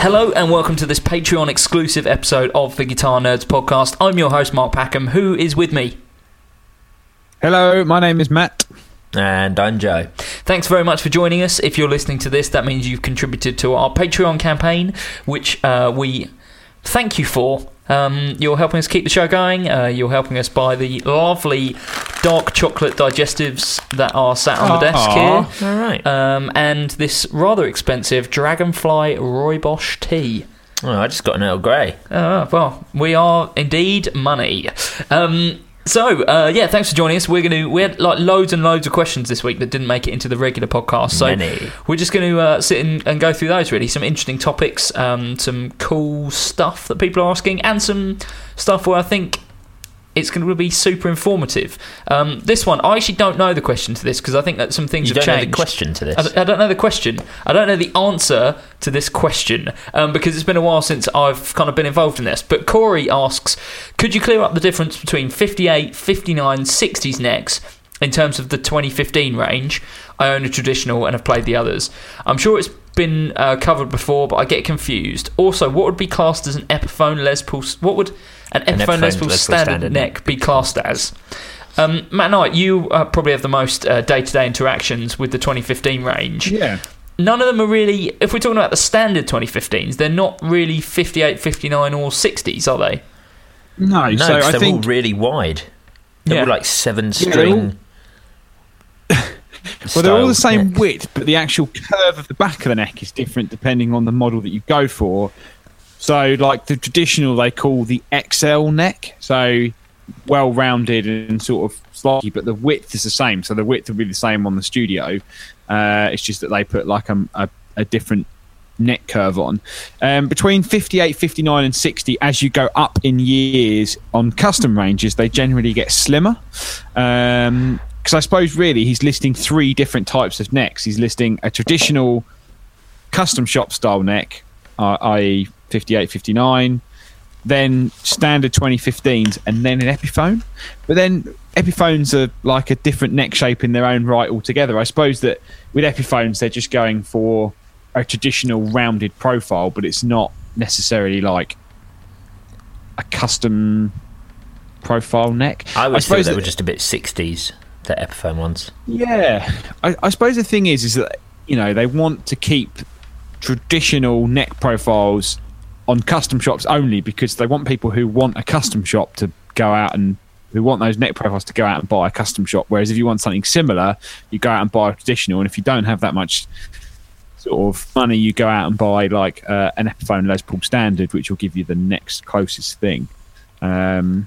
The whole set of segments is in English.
Hello and welcome to this Patreon exclusive episode of the Guitar Nerds podcast. I'm your host Mark Packham. Who is with me? Hello, my name is Matt. And I'm Joe. Thanks very much for joining us. If you're listening to this, that means you've contributed to our Patreon campaign, which uh, we thank you for. Um, you're helping us keep the show going. Uh, you're helping us buy the lovely dark chocolate digestives that are sat on the desk Aw. here. All right. Um, and this rather expensive Dragonfly Rooibos tea. Oh, I just got an Earl Grey. Oh, well, we are indeed money. Um, so, uh, yeah, thanks for joining us. We're to we had like loads and loads of questions this week that didn't make it into the regular podcast. So Many. we're just going to uh, sit in and go through those. Really, some interesting topics, um, some cool stuff that people are asking, and some stuff where I think it's going to be super informative. Um, this one, I actually don't know the question to this because I think that some things You have don't know changed. the question to this. I don't know the question. I don't know the answer to this question um, because it's been a while since I've kind of been involved in this. But Corey asks, could you clear up the difference between 58, 59, 60s necks in terms of the 2015 range? I own a traditional and have played the others. I'm sure it's been uh, covered before, but I get confused. Also, what would be classed as an Epiphone Les Paul? What would an Epiphone, Les Epiphone Paul Les Paul standard, standard neck be classed as? Um, Matt Knight, you uh, probably have the most uh, day-to-day interactions with the 2015 range. Yeah. None of them are really, if we're talking about the standard 2015s, they're not really 58, 59, or 60s, are they? No, no, so 'cause I they're think all really wide. They're Yeah. all like seven Yeah, string. Well, they're all the same neck. width, but the actual curve of the back of the neck is different depending on the model that you go for. So, like the traditional, they call the XL neck, so well rounded and sort of slightly, but the width is the same. So the width will be the same on the studio. Uh, it's just that they put like a, a, a different neck curve on. Um, between 58, 59, and 60, as you go up in years on custom ranges, they generally get slimmer. Because I suppose really he's listing three different types of necks. He's listing a traditional custom shop style neck, uh, i.e., 58, 59, then standard 2015s, and then an Epiphone. But then Epiphones are like a different neck shape in their own right altogether. I suppose that with Epiphones, they're just going for a traditional rounded profile, but it's not necessarily like a custom profile neck. I always thought suppose they were just a bit 60s, the Epiphone ones. yeah, I, I suppose the thing is, is that you know they want to keep traditional neck profiles on custom shops only because they want people who want a custom shop to go out and who want those neck profiles to go out and buy a custom shop. Whereas if you want something similar, you go out and buy a traditional, and if you don't have that much sort of money, you go out and buy like uh, an Epiphone Les Paul Standard, which will give you the next closest thing. Um,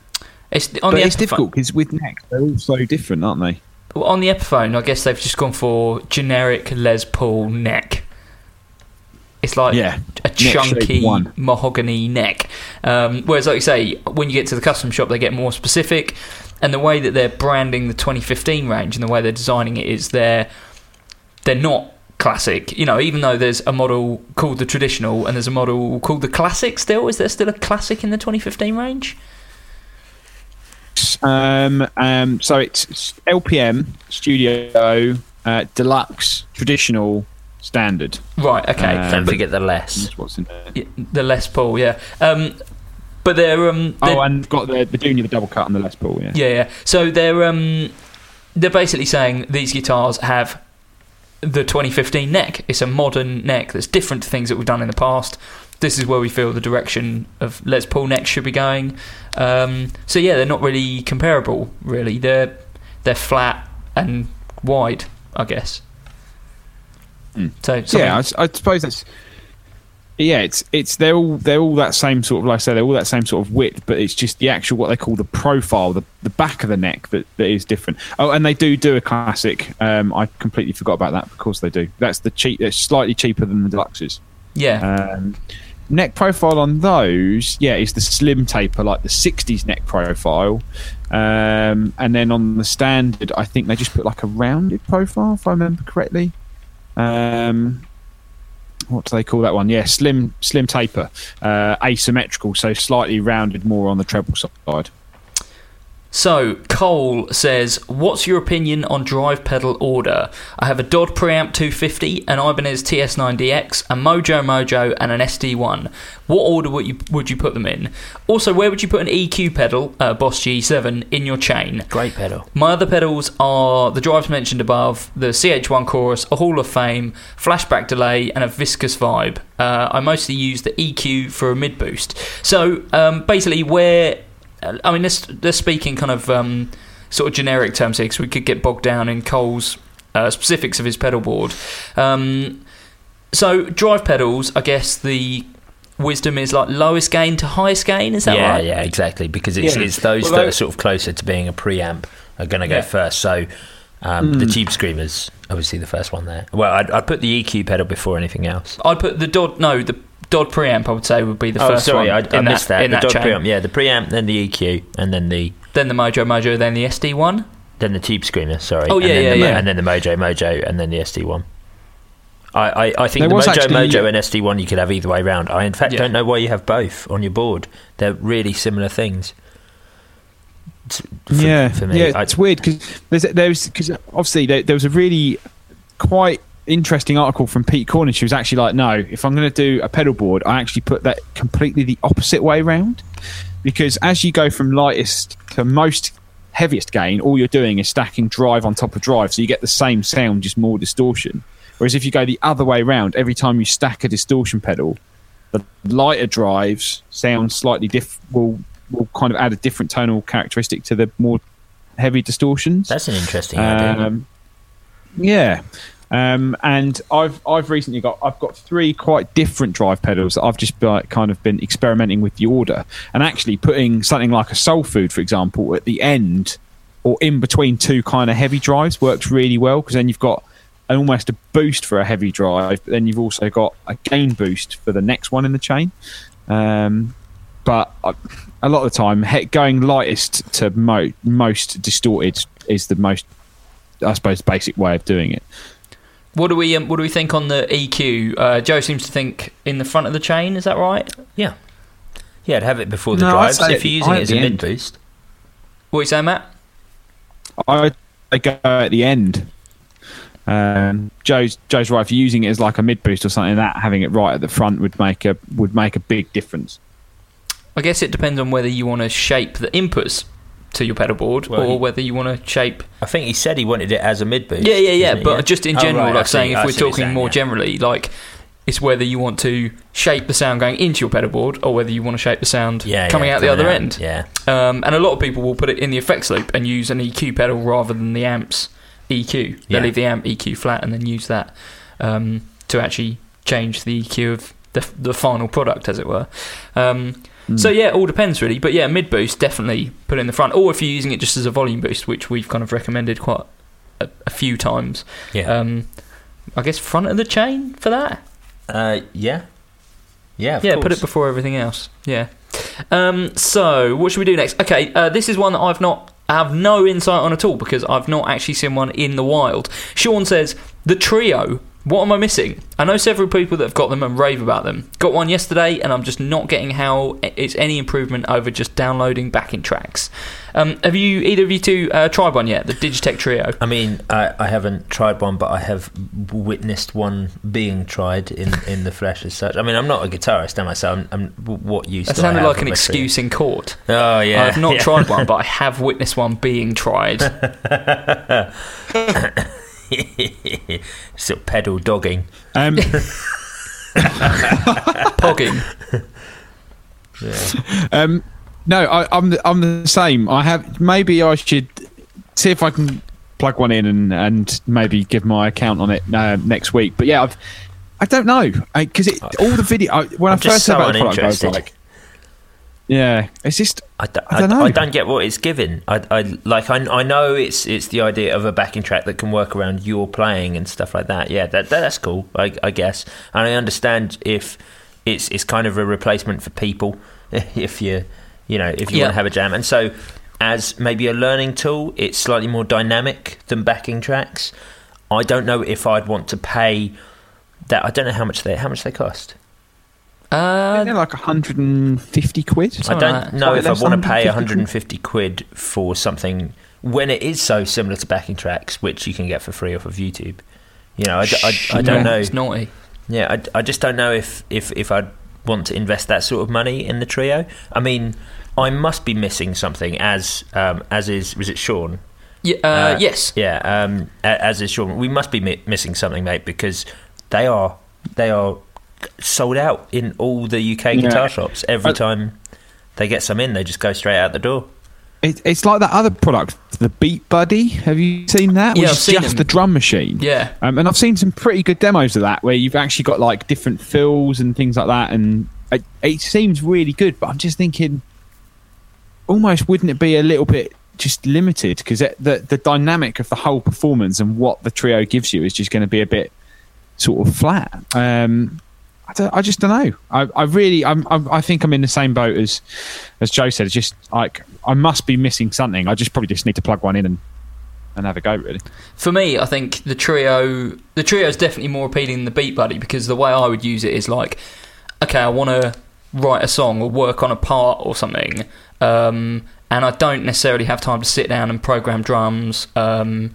It's on but the it's Epiphone- difficult because with necks they're all so different, aren't they? Well, on the Epiphone, I guess they've just gone for generic Les Paul neck. It's like Yeah, a chunky mahogany neck. Um, whereas, like you say, when you get to the custom shop, they get more specific. And the way that they're branding the 2015 range and the way they're designing it is they're they're not classic. You know, even though there's a model called the traditional and there's a model called the classic. Still, is there still a classic in the 2015 range? Um, um, so it's LPM Studio uh, deluxe, traditional, standard. Right. Okay. Uh, Don't forget the less. What's in there. The Les Paul. Yeah. Um, but they're um. they're- Oh, and got the the junior, the double cut, and the Les Paul. Yeah. Yeah, yeah. So they're um, they're basically saying these guitars have the 2015 neck. It's a modern neck that's different to things that we've done in the past. This is where we feel the direction of Les Paul necks should be going. Um, so yeah, they're not really comparable. Really, they're they're flat and wide, I guess. Mm. So yeah, I, I, suppose that's. Yeah, it's it's they're all they're all that same sort of like I say they're all that same sort of width, but it's just the actual what they call the profile, the the back of the neck that, that is different. Oh, and they do do a classic. Um, I completely forgot about that. Of course they do. That's the cheap. It's slightly cheaper than the deluxes. yeah, Um, neck profile on those, yeah, is the slim taper, like the '60s neck profile. Um, and then on the standard, I think they just put like a rounded profile, if I remember correctly. Um, what do they call that one? Yeah, slim, slim taper, uh, asymmetrical, so slightly rounded more on the treble side. So, Cole says, What's your opinion on drive pedal order? I have a DOD Preamp 250, an Ibanez TS9DX, a Mojo Mojo, and an SD1. What order would you, would you put them in? Also, where would you put an EQ pedal, uh, Boss G7, in your chain? Great pedal. My other pedals are the drives mentioned above, the CH1 chorus, a Hall of Fame, flashback delay, and a viscous vibe. Uh, I mostly use the EQ for a mid boost. So um, basically, where I mean, let's, let's speak in kind of um, sort of generic terms here, because we could get bogged down in Cole's uh, specifics of his pedal board. Um, so drive pedals, I guess the wisdom is like lowest gain to highest gain. Is that yeah, right? yeah, yeah, exactly. Because it's, Yeah. it's those Well, that are sort of closer to being a preamp are going to go Yeah. first. So um, the Tube Screamers, obviously the first one there. Well, I'd, I'd put the EQ pedal before anything else. I'd put the DOD. No, the DOD preamp. I would say would be the oh, first sorry, one. I, I missed that. In the that DOD chain. preamp, yeah, the preamp, then the EQ, and then the Then the Mojo Mojo. Then the SD one. then the Tube Screamer. Sorry. Oh, and yeah, then yeah, the, yeah. And then the Mojo Mojo, and then the SD one. I, I, I think There the Mojo actually- Mojo and SD one you could have either way round. I in fact Yeah. don't know why you have both on your board. They're really similar things. For- yeah, for me, yeah, I- it's weird because there's there's because obviously there, there was a really quite interesting article from Pete Cornish. Who was actually like, no, if I'm going to do a pedal board, I actually put that completely the opposite way round because as you go from lightest to most heaviest gain, all you're doing is stacking drive on top of drive, so you get the same sound, just more distortion. Whereas if you go the other way round, every time you stack a distortion pedal, the lighter drives sound slightly diff will will kind of add a different tonal characteristic to the more heavy distortions. That's an interesting idea. Um, yeah. Um, and I've I've recently got I've got three quite different drive pedals that I've just like, kind of been experimenting with the order and actually putting something like a soul food, for example, at the end or in between two kind of heavy drives works really well because then you've got an, almost a boost for a heavy drive, but then you've also got a gain boost for the next one in the chain. Um, but I, a lot of the time, going lightest to mo- most distorted is the most, I suppose, basic way of doing it. What do we um, What do we think on the EQ? Uh, Joe seems to think in the front of the chain. Is that right? Yeah. Yeah, I'd have it before the No, drives. say If you're using it as a the mid boost. What are you saying, Matt? I, I go at the end. Um, Joe's Joe's right. If you're using it as like a mid boost or something, like that having it right at the front would make a would make a big difference. I guess it depends on whether you want to shape the inputs to your pedal board Well, or he- whether you want to shape. I think he said he wanted it as a mid boost. Yeah, yeah, yeah. But just in Oh, general, right, like see- saying, I if we're see what you're talking saying, more yeah. generally, like it's whether you want to shape the sound going into your pedal board or whether you want to shape the sound Yeah, coming yeah, out the other out, end. Yeah. Um, and a lot of people will put it in the effects loop and use an EQ pedal rather than the amp's EQ. They Yeah. leave the amp EQ flat and then use that um, to actually change the EQ of the, the final product, as it were. Um, So yeah, it all depends really. But yeah, mid boost definitely put in the front, or if you're using it just as a volume boost, which we've kind of recommended quite a, a few times. Yeah. Um, I guess front of the chain for that. uh, yeah. Yeah. Of yeah, course. put it before everything else. Yeah. Um, so what should we do next? Okay, uh, this is one that I've not I have no insight on at all because I've not actually seen one in the wild. Sean says the trio What am I missing? I know several people that have got them and rave about them. Got one yesterday, and I'm just not getting how it's any improvement over just downloading backing tracks. Um, have you either of you two uh, tried one yet? The Digitech Trio. I mean, I, I haven't tried one, but I have witnessed one being tried in, in the flesh as such. I mean, I'm not a guitarist, am I? So I'm, I'm what use? That sounded like an trio? excuse in court. Oh yeah, I've not yeah. tried one, but I have witnessed one being tried. of pedal dogging. Um, Pogging. um, no, I, I'm the, I'm the same. I have maybe I should see if I can plug one in and, and maybe give my account on it uh, next week. But yeah, I've I don't know because all the video I, when I'm I first so heard about the product, I was like, yeah, it's just I, d- I don't I- know. I don't get what it's given. I, I like. I, I know it's it's the idea of a backing track that can work around your playing and stuff like that. Yeah, that, that that's cool. I, I guess, and I understand if it's it's kind of a replacement for people. If you you know if you Yeah. want to have a jam, and so as maybe a learning tool, it's slightly more dynamic than backing tracks. I don't know if I'd want to pay that. I don't know how much they how much they cost. Uh, they're like 150 quid. I don't like know if I want to pay 150 150 quid for something when it is so similar to backing tracks, which you can get for free off of YouTube. You know, I don't Yeah. know. It's naughty. Yeah, I, I just don't know if, if, if I'd want to invest that sort of money in the trio. I mean, I must be missing something, as um, as is was it Sean? Yeah, uh, Uh, yes. Yeah, um, as is Sean. We must be mi- missing something, mate, because they are they are sold out in all the UK Yeah. guitar shops. Every Uh, time they get some in, they just go straight out the door. It, it's like that other product, the Beat Buddy. Have you seen that? Yeah, Which I've is seen just them. the drum machine. Yeah. Um, and I've seen some pretty good demos of that where you've actually got like different fills and things like that, and it, it seems really good. But I'm just thinking, almost wouldn't it be a little bit just limited because the the dynamic of the whole performance and what the trio gives you is just going to be a bit sort of flat. Um, I, I just don't know. I, I really, I'm, I'm, I think I'm in the same boat as as Joe said. It's just like I must be missing something. I just probably just need to plug one in and and have a go. Really. For me, I think the trio the trio is definitely more appealing than the Beat Buddy because the way I would use it is like, okay, I want to write a song or work on a part or something, um, and I don't necessarily have time to sit down and program drums. Um,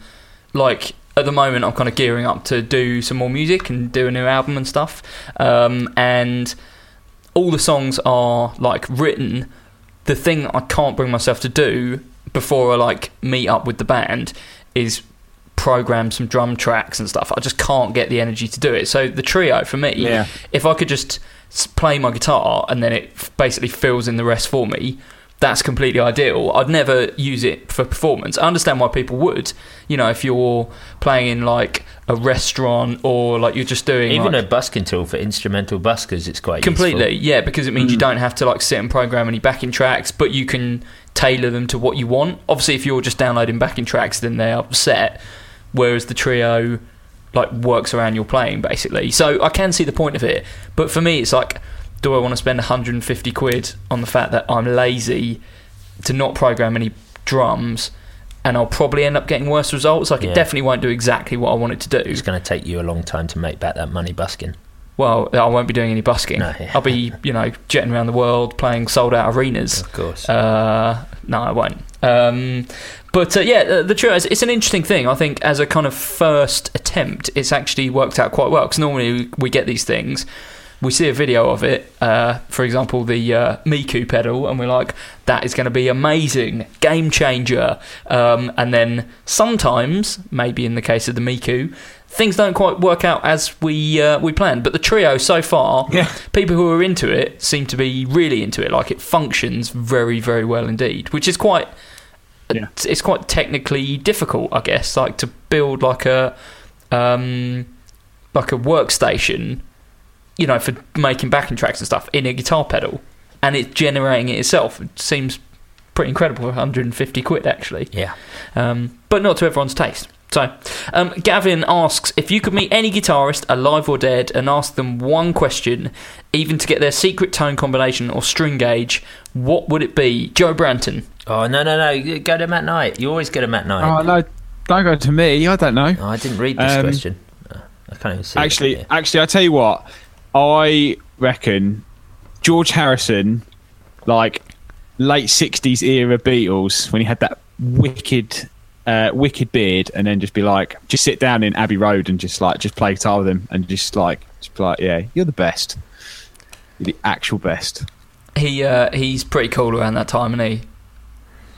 like at the moment, I'm kind of gearing up to do some more music and do a new album and stuff, um, and all the songs are like written. The thing I can't bring myself to do before I like meet up with the band is program some drum tracks and stuff. I just can't get the energy to do it. So the trio for me, Yeah. if I could just play my guitar and then it f- basically fills in the rest for me, that's completely ideal. I'd never use it for performance. I understand why people would. You know, if you're playing in like a restaurant or like you're just doing Even like, a busking tool for instrumental buskers, it's quite completely useful. yeah because it means you mm. don't have to like sit and program any backing tracks but you can tailor them to what you want obviously if you're just downloading backing tracks then they're set whereas the trio like works around your playing basically so i can see the point of it but for me it's like do i want to spend 150 quid on the fact that i'm lazy to not program any drums and i'll probably end up getting worse results like Yeah. it definitely won't do exactly what i want it to do It's going to take you a long time to make back that money busking. well, I won't be doing any busking. No, yeah. I'll be, you know, jetting around the world playing sold out arenas. Of course. Uh, no, I won't. Um, but uh, yeah, the, the trio is it's an interesting thing. I think as a kind of first attempt, it's actually worked out quite well. Because normally we get these things, we see a video of it, uh, for example, the uh, Miku pedal, and we're like, that is going to be amazing, game changer. Um, and then sometimes, maybe in the case of the Miku, things don't quite work out as we uh, we planned. But the trio so far, Yeah. people who are into it seem to be really into it. Like it functions very, very well indeed, which is quite. Yeah. It's quite technically difficult, I guess, like to build like a, um, like a workstation, you know, for making backing tracks and stuff in a guitar pedal, and it's generating it itself. It seems pretty incredible for 150 quid actually yeah. um, but not to everyone's taste. So, um, Gavin asks if you could meet any guitarist, alive or dead, and ask them one question, even to get their secret tone combination or string gauge, what would it be? Joe Branton. Oh, no, no, no. Go to Matt Knight. You always go to Matt Knight. Oh no, don't go to me. I don't know. Oh, I didn't read this Um, question. I can't even see. it Actually, here. actually, I tell you what, I reckon George Harrison, like late '60s era Beatles, when he had that wicked, uh, wicked beard, and then just be like, just sit down in Abbey Road and just like, just play guitar with him, and just like, just be like, yeah, you're the best, you're the actual best. He uh, he's pretty cool around that time, isn't he?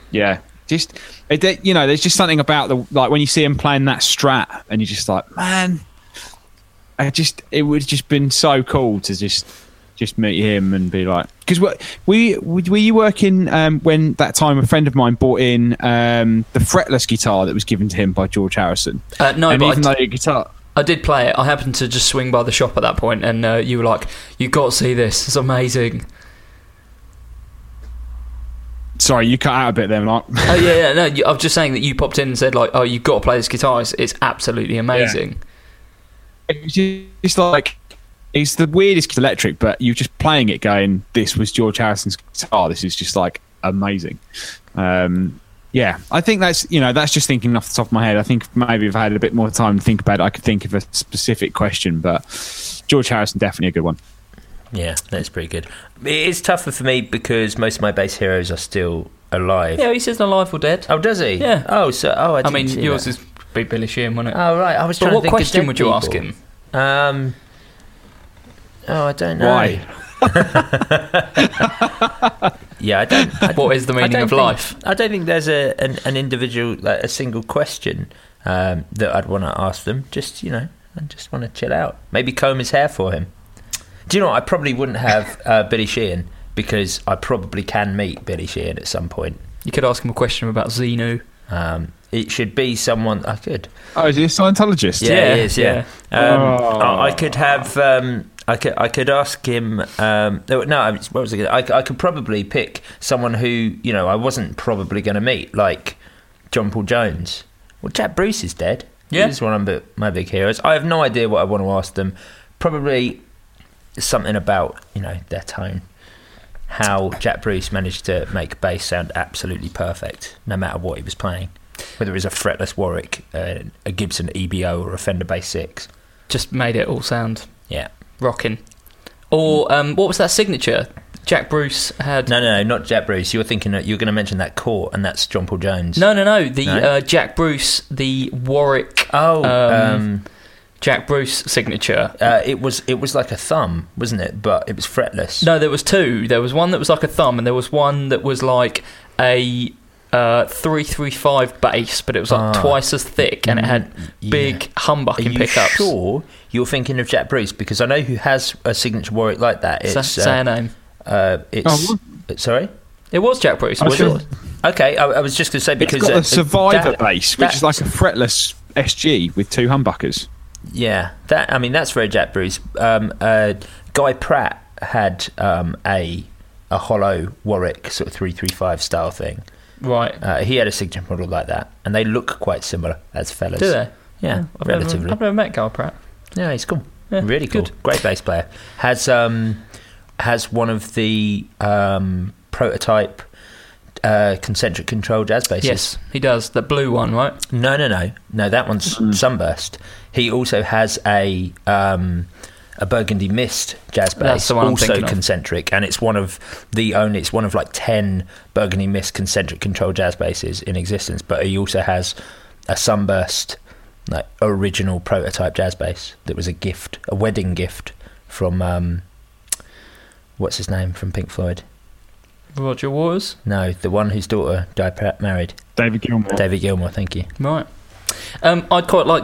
Yeah, just it, you know, there's just something about the like when you see him playing that Strat, and you're just like, man, I just it would just been so cool to just just meet him and be like, because we were you working um, when that time a friend of mine bought in um, the fretless guitar that was given to him by George Harrison. Uh, no, and but I even d- though guitar. I did play it. I happened to just swing by the shop at that point, and uh, you were like, "You got to see this. It's amazing." Sorry, you cut out a bit there, Mark. oh yeah, yeah. No, you, I was just saying that you popped in and said like, "Oh, you've got to play this guitar. It's, it's absolutely amazing." it was just like it's the weirdest electric, but you're just playing it, going, "This was George Harrison's guitar. This is just like amazing." Um, yeah, I think that's you know that's just thinking off the top of my head. I think maybe if I had a bit more time to think about it, I could think of a specific question, but George Harrison definitely a good one. Yeah, that's pretty good. It is tougher for me because most of my base heroes are still alive. Yeah, he says alive or dead. Oh, does he? Yeah. Oh, so oh, I, I didn't mean, see yours that. is be Billy Sheehan, wasn't it? Oh right, I was but trying what to think of question would you ask him? Um. Oh, I don't know. Why? Yeah, I don't. I, What is the meaning of think- life? I don't think there's a an, an individual like a single question um, that I'd want to ask them. Just you know, I just want to chill out. Maybe comb his hair for him. Do you know? what? I probably wouldn't have uh, Billy Sheehan because I probably can meet Billy Sheehan at some point. You could ask him a question about Xenu. Um, it should be someone I could. Oh, is he a Scientologist? Yeah, Yeah, he is. Yeah, yeah. Um, Oh. I, I could have. Um, I could. I could ask him. Um, no, no, I was- what was it? I, I could probably pick someone who you know I wasn't probably going to meet, like John Paul Jones. Well, Jack Bruce is dead. Yeah. he's one of my- my big heroes. I have no idea what I want to ask them. Probably something about you know their tone. How Jack Bruce managed to make bass sound absolutely perfect, no matter what he was playing. Whether it was a fretless Warwick, uh, a Gibson EBO, or a Fender Bass Six. Just made it all sound Yeah. rocking. Or um, what was that signature? Jack Bruce had. No, no, no, not Jack Bruce. You were thinking that you were going to mention that court, and that's John Paul Jones. No, no, no. The No? Uh, Jack Bruce, the Warwick. Oh, um, um, Jack Bruce signature. uh, it was it was like a thumb, wasn't it? But it was fretless. No, there was two. There was one that was like a thumb, and there was one that was like a uh, three three five bass, but it was like Ah. twice as thick, and it had yeah. big Are humbucking you pickups. sure you're thinking of Jack Bruce? Because I know who has a signature Warwick like that. It's Say, say a uh, name. uh, it's Oh, sorry. It was Jack Bruce. I'm Was sure. it? Okay, I, I was just going to say It's because got uh, a Survivor that- bass, which is like a fretless SG with two humbuckers. Yeah, that I mean that's very Jack Bruce. Um, uh, Guy Pratt had um, a a hollow Warwick sort of three three five style thing. Right. Uh, he had a signature model like that, and they look quite similar as fellas. Do they? Yeah, I've relatively. Never, I've never met Guy Pratt. Yeah, he's cool. Yeah, really cool. good. Great bass player. Has um has one of the um prototype uh, concentric control jazz basses. Yes, he does. The blue one, right? No, no, no, no. That one's Sunburst. He also has a um, a Burgundy Mist jazz bass, That's the one I'm also thinking of. concentric, and it's one of the only. It's one of like ten Burgundy Mist concentric control jazz basses in existence. But he also has a Sunburst, like original prototype jazz bass that was a gift, a wedding gift from um, what's his name from Pink Floyd. Roger Waters. No, the one whose daughter died married. David Gilmour. David Gilmour. Thank you. Right. Um, I'd quite like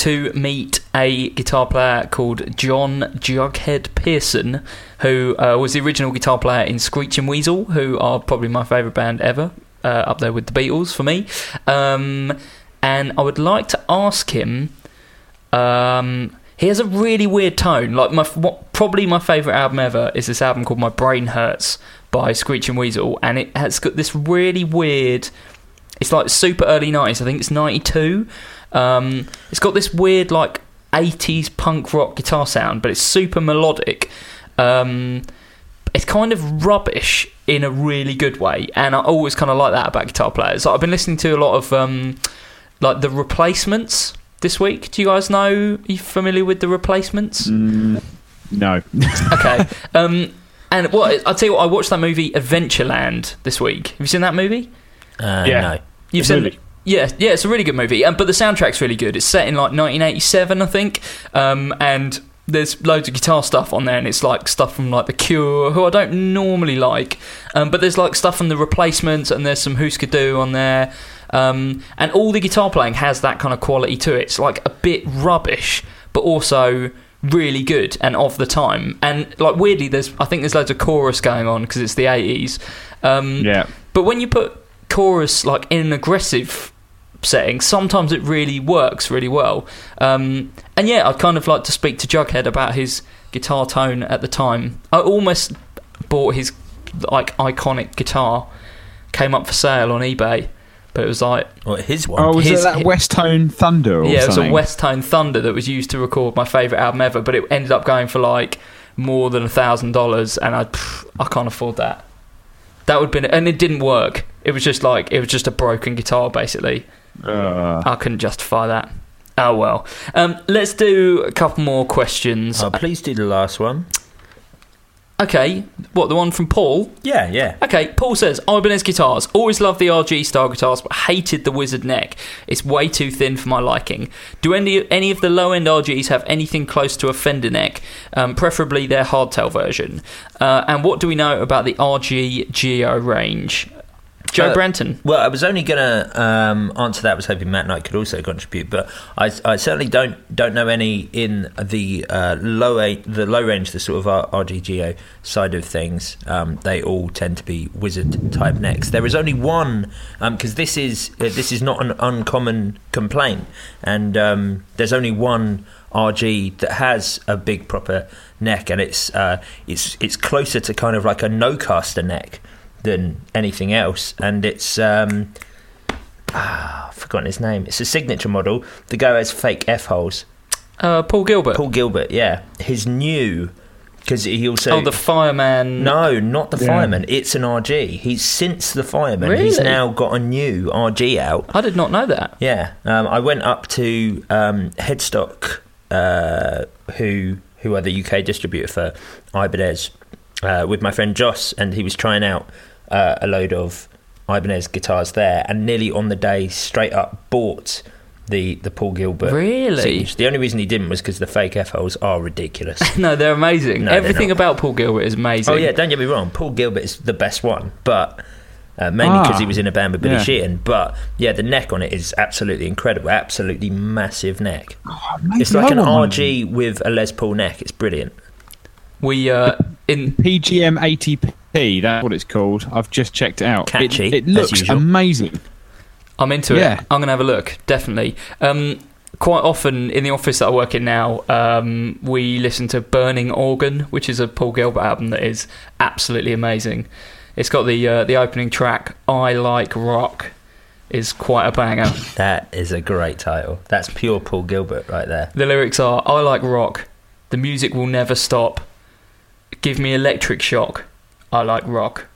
To meet a guitar player called John Jughead Pierson, who uh, was the original guitar player in Screeching Weasel, who are probably my favourite band ever, uh, up there with the Beatles for me. Um, and I would like to ask him. Um, he has a really weird tone. Like my what, probably my favourite album ever is this album called My Brain Hurts by Screeching Weasel, and it has got this really weird. It's like super early nineties. I think it's ninety two. Um, it's got this weird like eighties punk rock guitar sound, but it's super melodic. Um, it's kind of rubbish in a really good way, and I always kind of like that about guitar players. I've been listening to a lot of um, like the Replacements this week. Do you guys know? Are you familiar with the Replacements? Mm, no. okay. Um, and what I'll tell you what, I watched that movie Adventureland this week. Have you seen that movie? Uh, Yeah. No. You've It's seen really- Yeah, yeah, it's a really good movie. Um, but the soundtrack's really good. It's set in like 1987, I think. Um, and there's loads of guitar stuff on there, and it's like stuff from like The Cure, who I don't normally like. Um, but there's like stuff from The Replacements, and there's some Husker Du on there. Um, and all the guitar playing has that kind of quality to it. It's like a bit rubbish, but also really good and of the time. And like weirdly, there's I think there's loads of chorus going on because it's the 80s. Um, Yeah. but when you put chorus like in an aggressive setting, sometimes it really works really well. Um, and yeah, I'd kind of like to speak to Jughead about his guitar tone at the time. I almost bought his like iconic guitar, came up for sale on eBay, but it was like Well, his one. Oh, was His- it that Westone Thunder or yeah, it was a West Tone Thunder that was used to record my favorite album ever, but it ended up going for like more than a thousand dollars, and I pff, I can't afford that. That would have been, and it didn't work. It was just like it was just a broken guitar, basically. Uh, I couldn't justify that. Oh well. Um, let's do a couple more questions. oh, please do the last one. Okay, what the one from Paul? Yeah, yeah. Okay, Paul says Ibanez guitars. Always loved the RG style guitars, but hated the Wizard neck. It's way too thin for my liking. Do any any of the low end RGs have anything close to a Fender neck? Um, preferably their hardtail version. Uh, and what do we know about the RG GIO range? Joe Uh, Branton. Well, I was only going to um, answer that. I was hoping Matt Knight could also contribute, but I, I certainly don't don't know any in the uh, low a, the low range, the sort of R- RGGO side of things. Um, they all tend to be wizard type necks. There is only one because this is uh, this is not an uncommon complaint, and um, there's only one RG that has a big proper neck, and it's uh, it's it's closer to kind of like a Nocaster neck than anything else, and it's um, ah, I've forgotten his name. It's a signature model. The guy has fake f holes. Uh, Paul Gilbert. Paul Gilbert, yeah, his new because he also oh, the fireman. no, not the Yeah. fireman. It's an RG. He's since the fireman. He's now got a new RG out. I did not know that. Yeah, um, I went up to um, Headstock, uh, who who are the UK distributor for Ibanez, uh, with my friend Joss, and he was trying out uh, a load of Ibanez guitars there, and nearly on the day, straight up bought the the Paul Gilbert. Really? signature. The only reason he didn't was because the fake F holes are ridiculous. No, they're amazing. No, they're Everything about Paul Gilbert is amazing. Oh yeah, don't get me wrong. Paul Gilbert is the best one, but uh, mainly because Ah, he was in a band with Billy yeah. Sheehan. But yeah, the neck on it is absolutely incredible. Absolutely massive neck. maybe It's like an one. RG with a Les Paul neck. It's brilliant. We uh, in PGM 80p, that's what it's called. I've just checked it out. It- Catchy, It, as looks amazing. I'm into Yeah. it. I'm gonna have a look, definitely. Um, quite often in the office that I work in now, um, we listen to Burning Organ, which is a Paul Gilbert album that is absolutely amazing. It's got the uh, the opening track, I Like Rock, is quite a banger. That is a great title. That's pure Paul Gilbert right there. The lyrics are I like rock, the music will never stop. Give me electric shock, I like rock.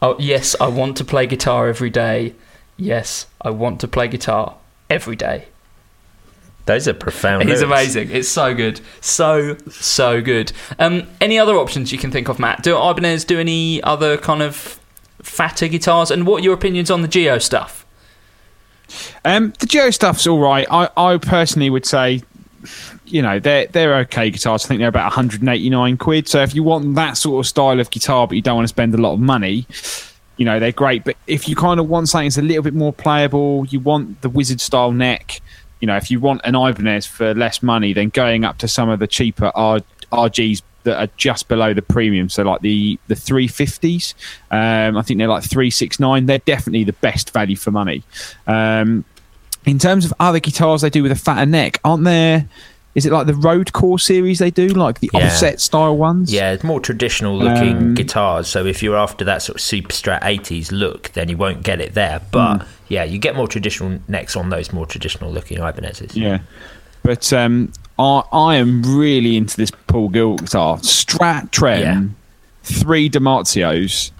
Oh, yes, I want to play guitar every day. Yes, I want to play guitar every day. Those are profound. He's lyrics. amazing. It's so good. So, so good. Um, any other options you can think of, Matt? Do Ibanez do any other kind of fatter guitars? And what are your opinions on the GIO stuff? Um, the GIO stuff's all right. I, I personally would say, you know, they're they're okay guitars. I think they're about 189 quid. So if you want that sort of style of guitar, but you don't want to spend a lot of money, you know, they're great. But if you kind of want something that's a little bit more playable, you want the wizard style neck. You know, if you want an Ibanez for less money, then going up to some of the cheaper R, RGs that are just below the premium, so like the the 350s, um, I think they're like 369. They're definitely the best value for money. Um, in terms of other guitars they do with a fatter neck, aren't there? Is it like the Road Core series they do, like the Yeah. offset style ones? Yeah, it's more traditional looking Um, guitars. So if you're after that sort of super strat 80s look, then you won't get it there. But Hmm. yeah, you get more traditional necks on those more traditional looking Ibanez's. Yeah. But um, I, I am really into this Paul Gilbert guitar. Strat Trem, Yeah. three DiMarzios,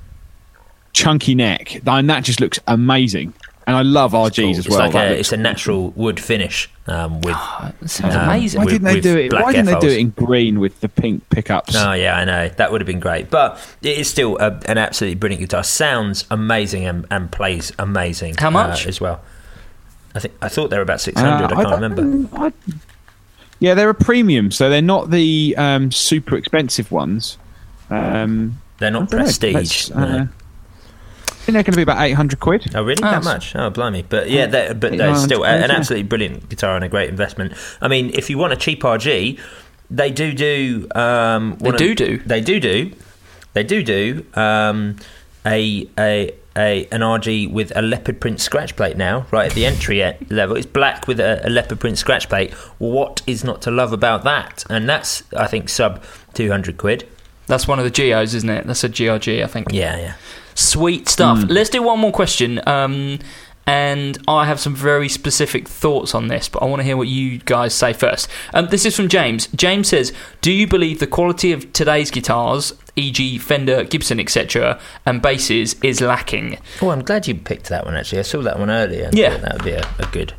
chunky neck. And that just looks amazing. And I love RGs as It's well. like a, looks- it's a natural wood finish um, with. That sounds um, amazing. why didn't they do it? Why didn't they do it in green with the pink pickups? Oh yeah, I know that would have been great, but it is still a, an absolutely brilliant guitar. Sounds amazing and, and plays amazing. How much? uh, as well? I think I thought they were about six hundred. Uh. I can't don't- remember. I- yeah, they're a premium, so they're not the um, super expensive ones. Um, They're not don't know. prestige. Let's, uh, no. I think they're going to be about 800 quid. Oh really? Oh, that much? Oh blimey! But yeah, they're, but they're still a- surprised, an yeah. absolutely brilliant guitar and a great investment. I mean, if you want a cheap RG, they do do. Um, They one of- do do. They do do. They do do. Um, a a. A, an RG with a leopard print scratch plate now, right at the entry level. It's black with a, a leopard print scratch plate. What is not to love about that? And that's, I think, sub 200 quid. That's one of the GIOs, isn't it? That's a GRG, I think. Yeah, yeah. Sweet stuff. Let's do one more question. Um, and I have some very specific thoughts on this, but I want to hear what you guys say first. Um, this is from James. James says, "Do you believe the quality of today's guitars, e.g., Fender, Gibson, etc., and basses, is lacking?" Oh, I'm glad you picked that one, actually. I saw that one earlier. Yeah. that would be a, a good.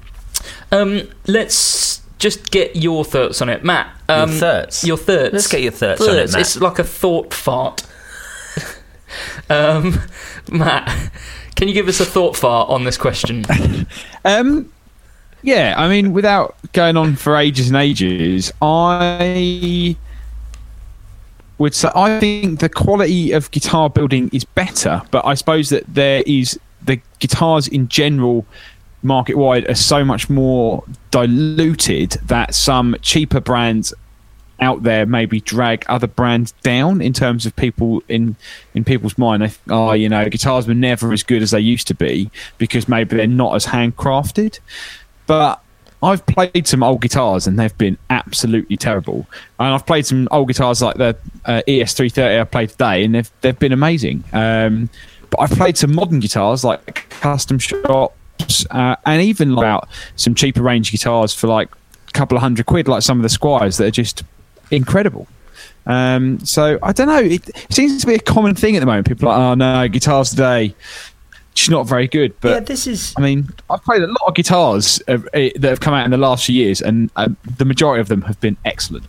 Um, let's just get your thoughts on it, Matt. Um, Your thoughts? Your thoughts. Let's get your thoughts on it, Matt. It's like a thought fart. um, Matt, can you give us a thought fart on this question? Um, yeah, I mean, without going on for ages and ages, I would say I think the quality of guitar building is better, but I suppose that there is the guitars in general market wide are so much more diluted that some cheaper brands out there maybe drag other brands down in terms of people in in people's mind. They think, oh, you know, guitars were never as good as they used to be because maybe they're not as handcrafted. But I've played some old guitars and they've been absolutely terrible. And I've played some old guitars like the uh, ES330 I played today, and they've they've been amazing. Um, but I've played some modern guitars like custom shops, uh, and even about some cheaper range guitars for like a couple of hundred quid, like some of the Squiers that are just incredible. Um, so I don't know. It, it seems to be a common thing at the moment. People are like, oh no, guitars today, She's not very good. But yeah, this is. I mean, I've played a lot of guitars uh, eh, that have come out in the last few years, and uh, the majority of them have been excellent.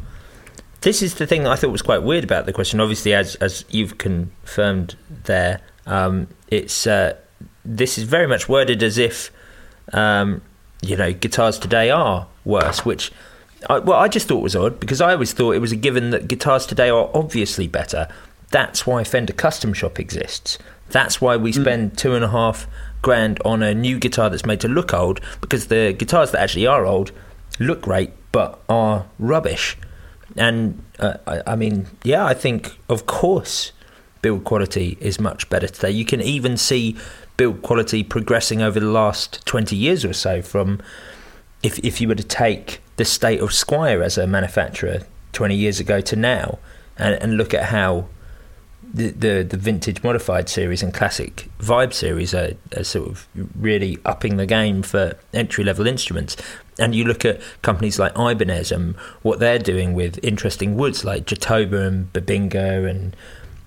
This is the thing that I thought was quite weird about the question. Obviously, as as you've confirmed there, um, it's uh, this is very much worded as if um, you know guitars today are worse, which. I, well, I just thought was odd because I always thought it was a given that guitars today are obviously better. That's why Fender Custom Shop exists. That's why we spend two and a half grand on a new guitar that's made to look old because the guitars that actually are old look great but are rubbish. And uh, I, I mean, yeah, I think of course build quality is much better today. You can even see build quality progressing over the last 20 years or so from if if you were to take the state of Squier as a manufacturer 20 years ago to now, and, and look at how the, the the vintage modified series and classic vibe series are, are sort of really upping the game for entry level instruments. And you look at companies like Ibanez and what they're doing with interesting woods like Jatoba and Bubinga and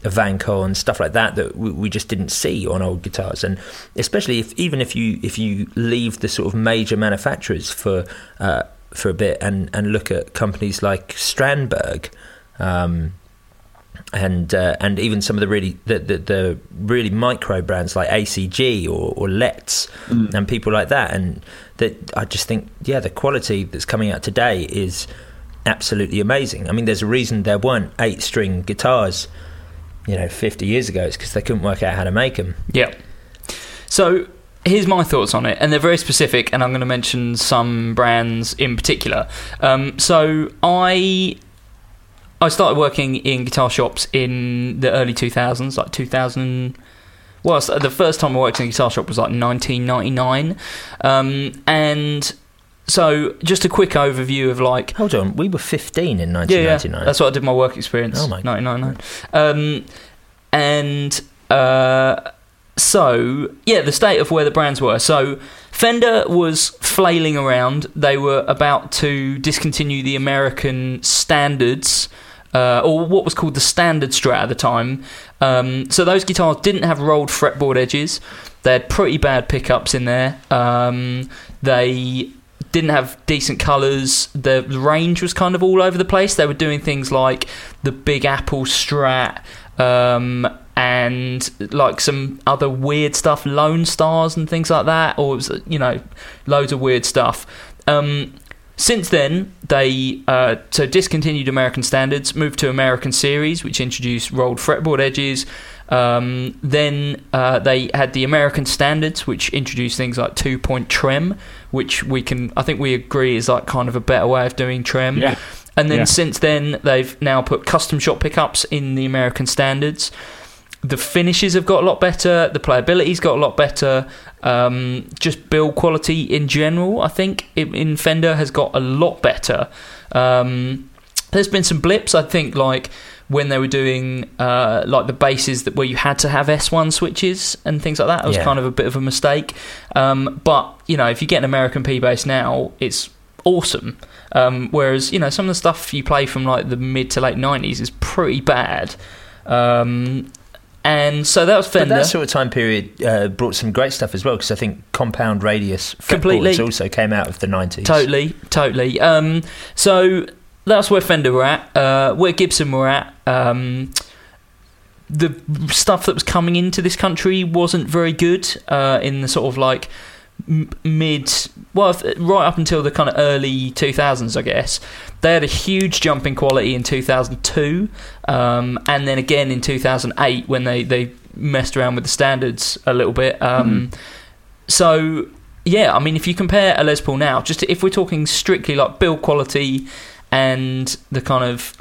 Vanco and stuff like that that we, we just didn't see on old guitars. And especially if even if you if you leave the sort of major manufacturers for uh, for a bit and, and look at companies like Strandberg. Um, and uh, and even some of the really the, the, the really micro brands like ACG or, or Letts Mm. and people like that, and that I just think yeah the quality that's coming out today is absolutely amazing. I mean, there's a reason there weren't eight string guitars, you know, 50 years ago. It's because they couldn't work out how to make them. Yeah. So here's my thoughts on it, and they're very specific, and I'm going to mention some brands in particular. Um, so I. I started working in guitar shops in the early 2000s, like 2000. Well, the first time I worked in a guitar shop was like 1999, um, and so just a quick overview of like Hold on, we were 15 in yeah, 1999. yeah. That's what I did my work experience. Oh my- 1999. Um, and uh, so, yeah, the state of where the brands were. So, Fender was flailing around. They were about to discontinue the American standards. Uh, or what was called the standard strat at the time. Um, so those guitars didn't have rolled fretboard edges. They had pretty bad pickups in there. Um, they didn't have decent colours. The range was kind of all over the place. They were doing things like the Big Apple Strat um, and like some other weird stuff, Lone Stars and things like that, or it was, you know, loads of weird stuff. Um, since then, they uh, so discontinued American standards, moved to American series, which introduced rolled fretboard edges. Um, then uh, they had the American standards, which introduced things like two point trem, which we can, I think we agree, is like kind of a better way of doing trem. Yeah. And then Yeah. since then, they've now put custom shop pickups in the American standards. The finishes have got a lot better. The playability's got a lot better. Um, just build quality in general, I think, in in Fender has got a lot better. Um, there's been some blips, I think, like when they were doing uh, like the basses that where you had to have S1 switches and things like that. It was Yeah. kind of a bit of a mistake. Um, but you know, if you get an American P bass now, it's awesome. Um, whereas you know some of the stuff you play from like the mid to late '90s is pretty bad. Um, and so that was But Fender. that sort of time period uh, brought some great stuff as well because I think compound radius Completely. also came out of the 90s. Totally, totally. Um, so that's where Fender were at. Uh, where Gibson were at. Um, the stuff that was coming into this country wasn't very good uh, in the sort of like mid, well, right up until the kind of early 2000s, I guess. They had a huge jump in quality in 2002, um, and then again in 2008 when they, they messed around with the standards a little bit. Um, So, yeah, I mean, if you compare a Les Paul now, just if we're talking strictly like build quality and the kind of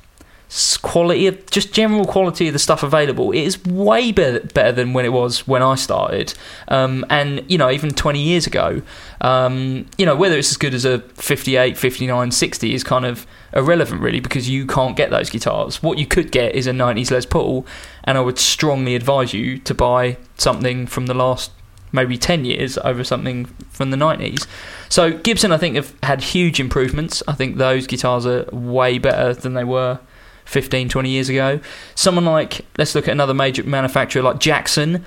quality of just general quality of the stuff available, it is way better, better than when it was when I started. Um, and, you know, even 20 years ago, um, you know, whether it's as good as a 58, 59, 60 is kind of irrelevant, really, because you can't get those guitars. What you could get is a 90s Les Paul, and I would strongly advise you to buy something from the last maybe 10 years over something from the 90s. So Gibson, I think, have had huge improvements. I think those guitars are way better than they were 15, 20 years ago. Someone like, let's look at another major manufacturer like Jackson.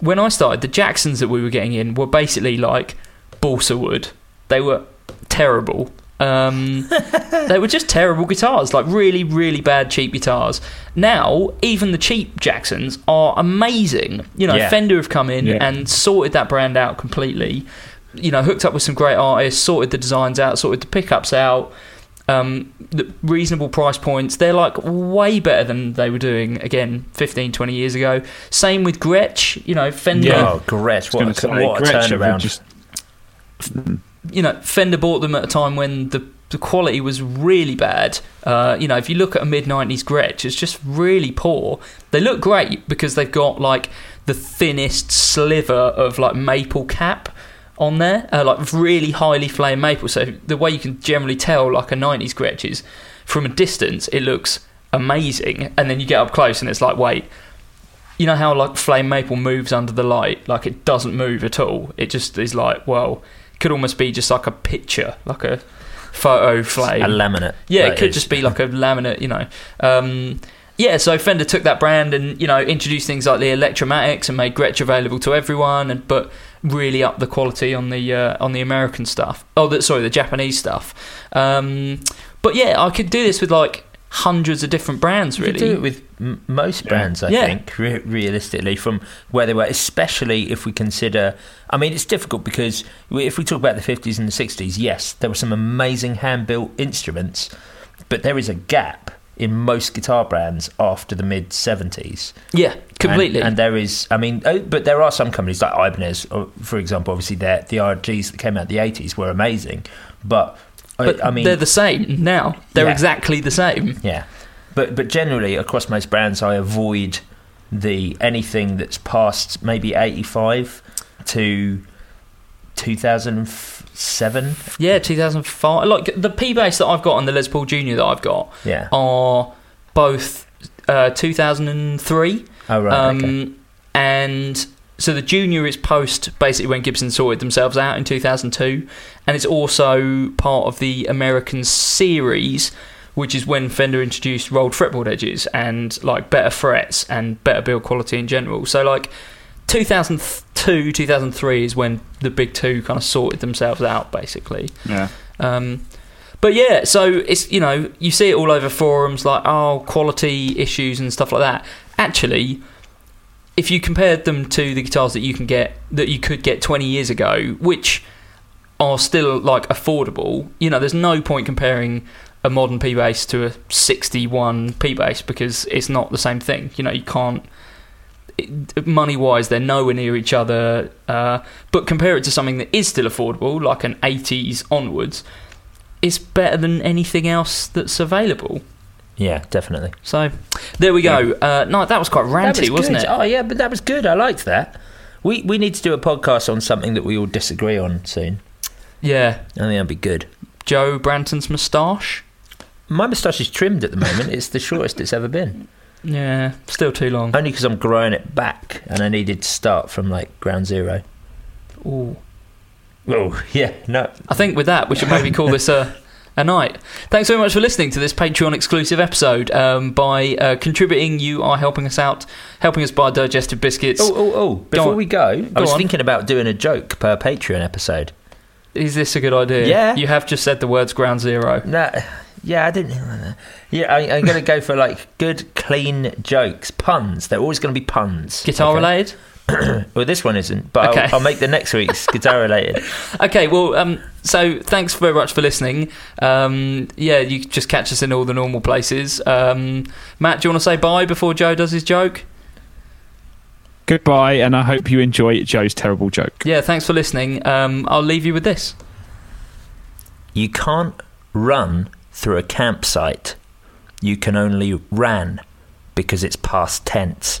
When I started, the Jacksons that we were getting in were basically like balsa wood. They were terrible. Um, they were just terrible guitars, like really, really bad cheap guitars. Now, even the cheap Jacksons are amazing. You know, Yeah. Fender have come in Yeah. and sorted that brand out completely. You know, hooked up with some great artists, sorted the designs out, sorted the pickups out. Um, the reasonable price points. They're like way better than they were doing again 15, 20 years ago. Same with Gretsch. You know, Fender. Yeah. Oh, Gretsch, what, a, say, what a Gretsch have turnaround. just- you know, Fender bought them at a time when the, the quality was really bad. Uh, you know, if you look at a mid 90s Gretsch, it's just really poor. They look great because they've got like the thinnest sliver of like maple cap on there, uh, like really highly flame maple. So the way you can generally tell like a '90s Gretsch is from a distance, it looks amazing, and then you get up close and it's like, wait, you know how like flame maple moves under the light? Like it doesn't move at all. It just is like, well, could almost be just like a picture, like a photo flame, A laminate. yeah, it could it's- just be like a laminate, you know. Um, yeah, so Fender took that brand and you know introduced things like the Electromatics and made Gretsch available to everyone, and but really up the quality on the uh, on the American stuff. Oh, the, sorry, the Japanese stuff. Um, but yeah, I could do this with like hundreds of different brands. Really, could do it with m- most brands, I Yeah. think, re- realistically, from where they were, especially if we consider. I mean, it's difficult because if we talk about the 50s and the 60s, yes, there were some amazing hand built instruments, but there is a gap in most guitar brands after the mid 70s. yeah, completely. And, and there is, I mean, oh, but there are some companies like Ibanez, for example, obviously, the RGs that came out in the 80s were amazing, but. I- but I mean, they're the same now. They're Yeah. exactly the same. yeah, but but generally across most brands, I avoid the anything that's past maybe eighty five to two thousand seven. Yeah, 2005. Like the P bass that I've got and the Les Paul Junior that I've got Yeah. are both uh, 2003. Oh right. Um, okay. And so the Junior is post basically when Gibson sorted themselves out in 2002, and it's also part of the American series, which is when Fender introduced rolled fretboard edges and like better frets and better build quality in general. So like 2002, 2003 is when the big two kind of sorted themselves out basically. Yeah. Um, but yeah, so it's you know you see it all over forums like oh quality issues and stuff like that. Actually, if you compared them to the guitars that you can get that you could get 20 years ago, which are still like affordable, you know, there's no point comparing a modern P bass to a 61 P bass because it's not the same thing. You know, you can't money wise they're nowhere near each other uh, but compare it to something that is still affordable like an 80s onwards it's better than anything else that's available Yeah, definitely. so there we go uh, no that was quite ranty was wasn't good. it Oh yeah, but that was good. I liked that. We we need to do a podcast on something that we all disagree on soon. yeah I think that'd be good. joe branton's moustache My moustache is trimmed at the moment. It's the shortest it's ever been. Yeah still too long Only because I'm growing it back, and I needed to start from like ground zero. Ooh. Oh yeah, no. I think with that, we should maybe call this a, a night. Thanks very much for listening to this Patreon exclusive episode. Um, by uh, contributing, you are helping us out, helping us buy digestive biscuits. Oh oh oh! Before on. we go, I was on. thinking about doing a joke per Patreon episode. Is this a good idea? Yeah. You have just said the words ground zero. No, yeah, I didn't. Hear that. Yeah, I, I'm going to go for like good, clean jokes, puns. They're always going to be puns. Guitar okay? related? Well, this one isn't, but Okay. I'll, I'll make the next week's guitar related. Okay, well, um, so thanks very much for listening. Um, yeah, you just catch us in all the normal places. Um, Matt, do you want to say bye before Joe does his joke? Goodbye, and I hope you enjoy Joe's terrible joke. Yeah, thanks for listening. Um, I'll leave you with this. You can't run through a campsite. You can only ran because it's past tense.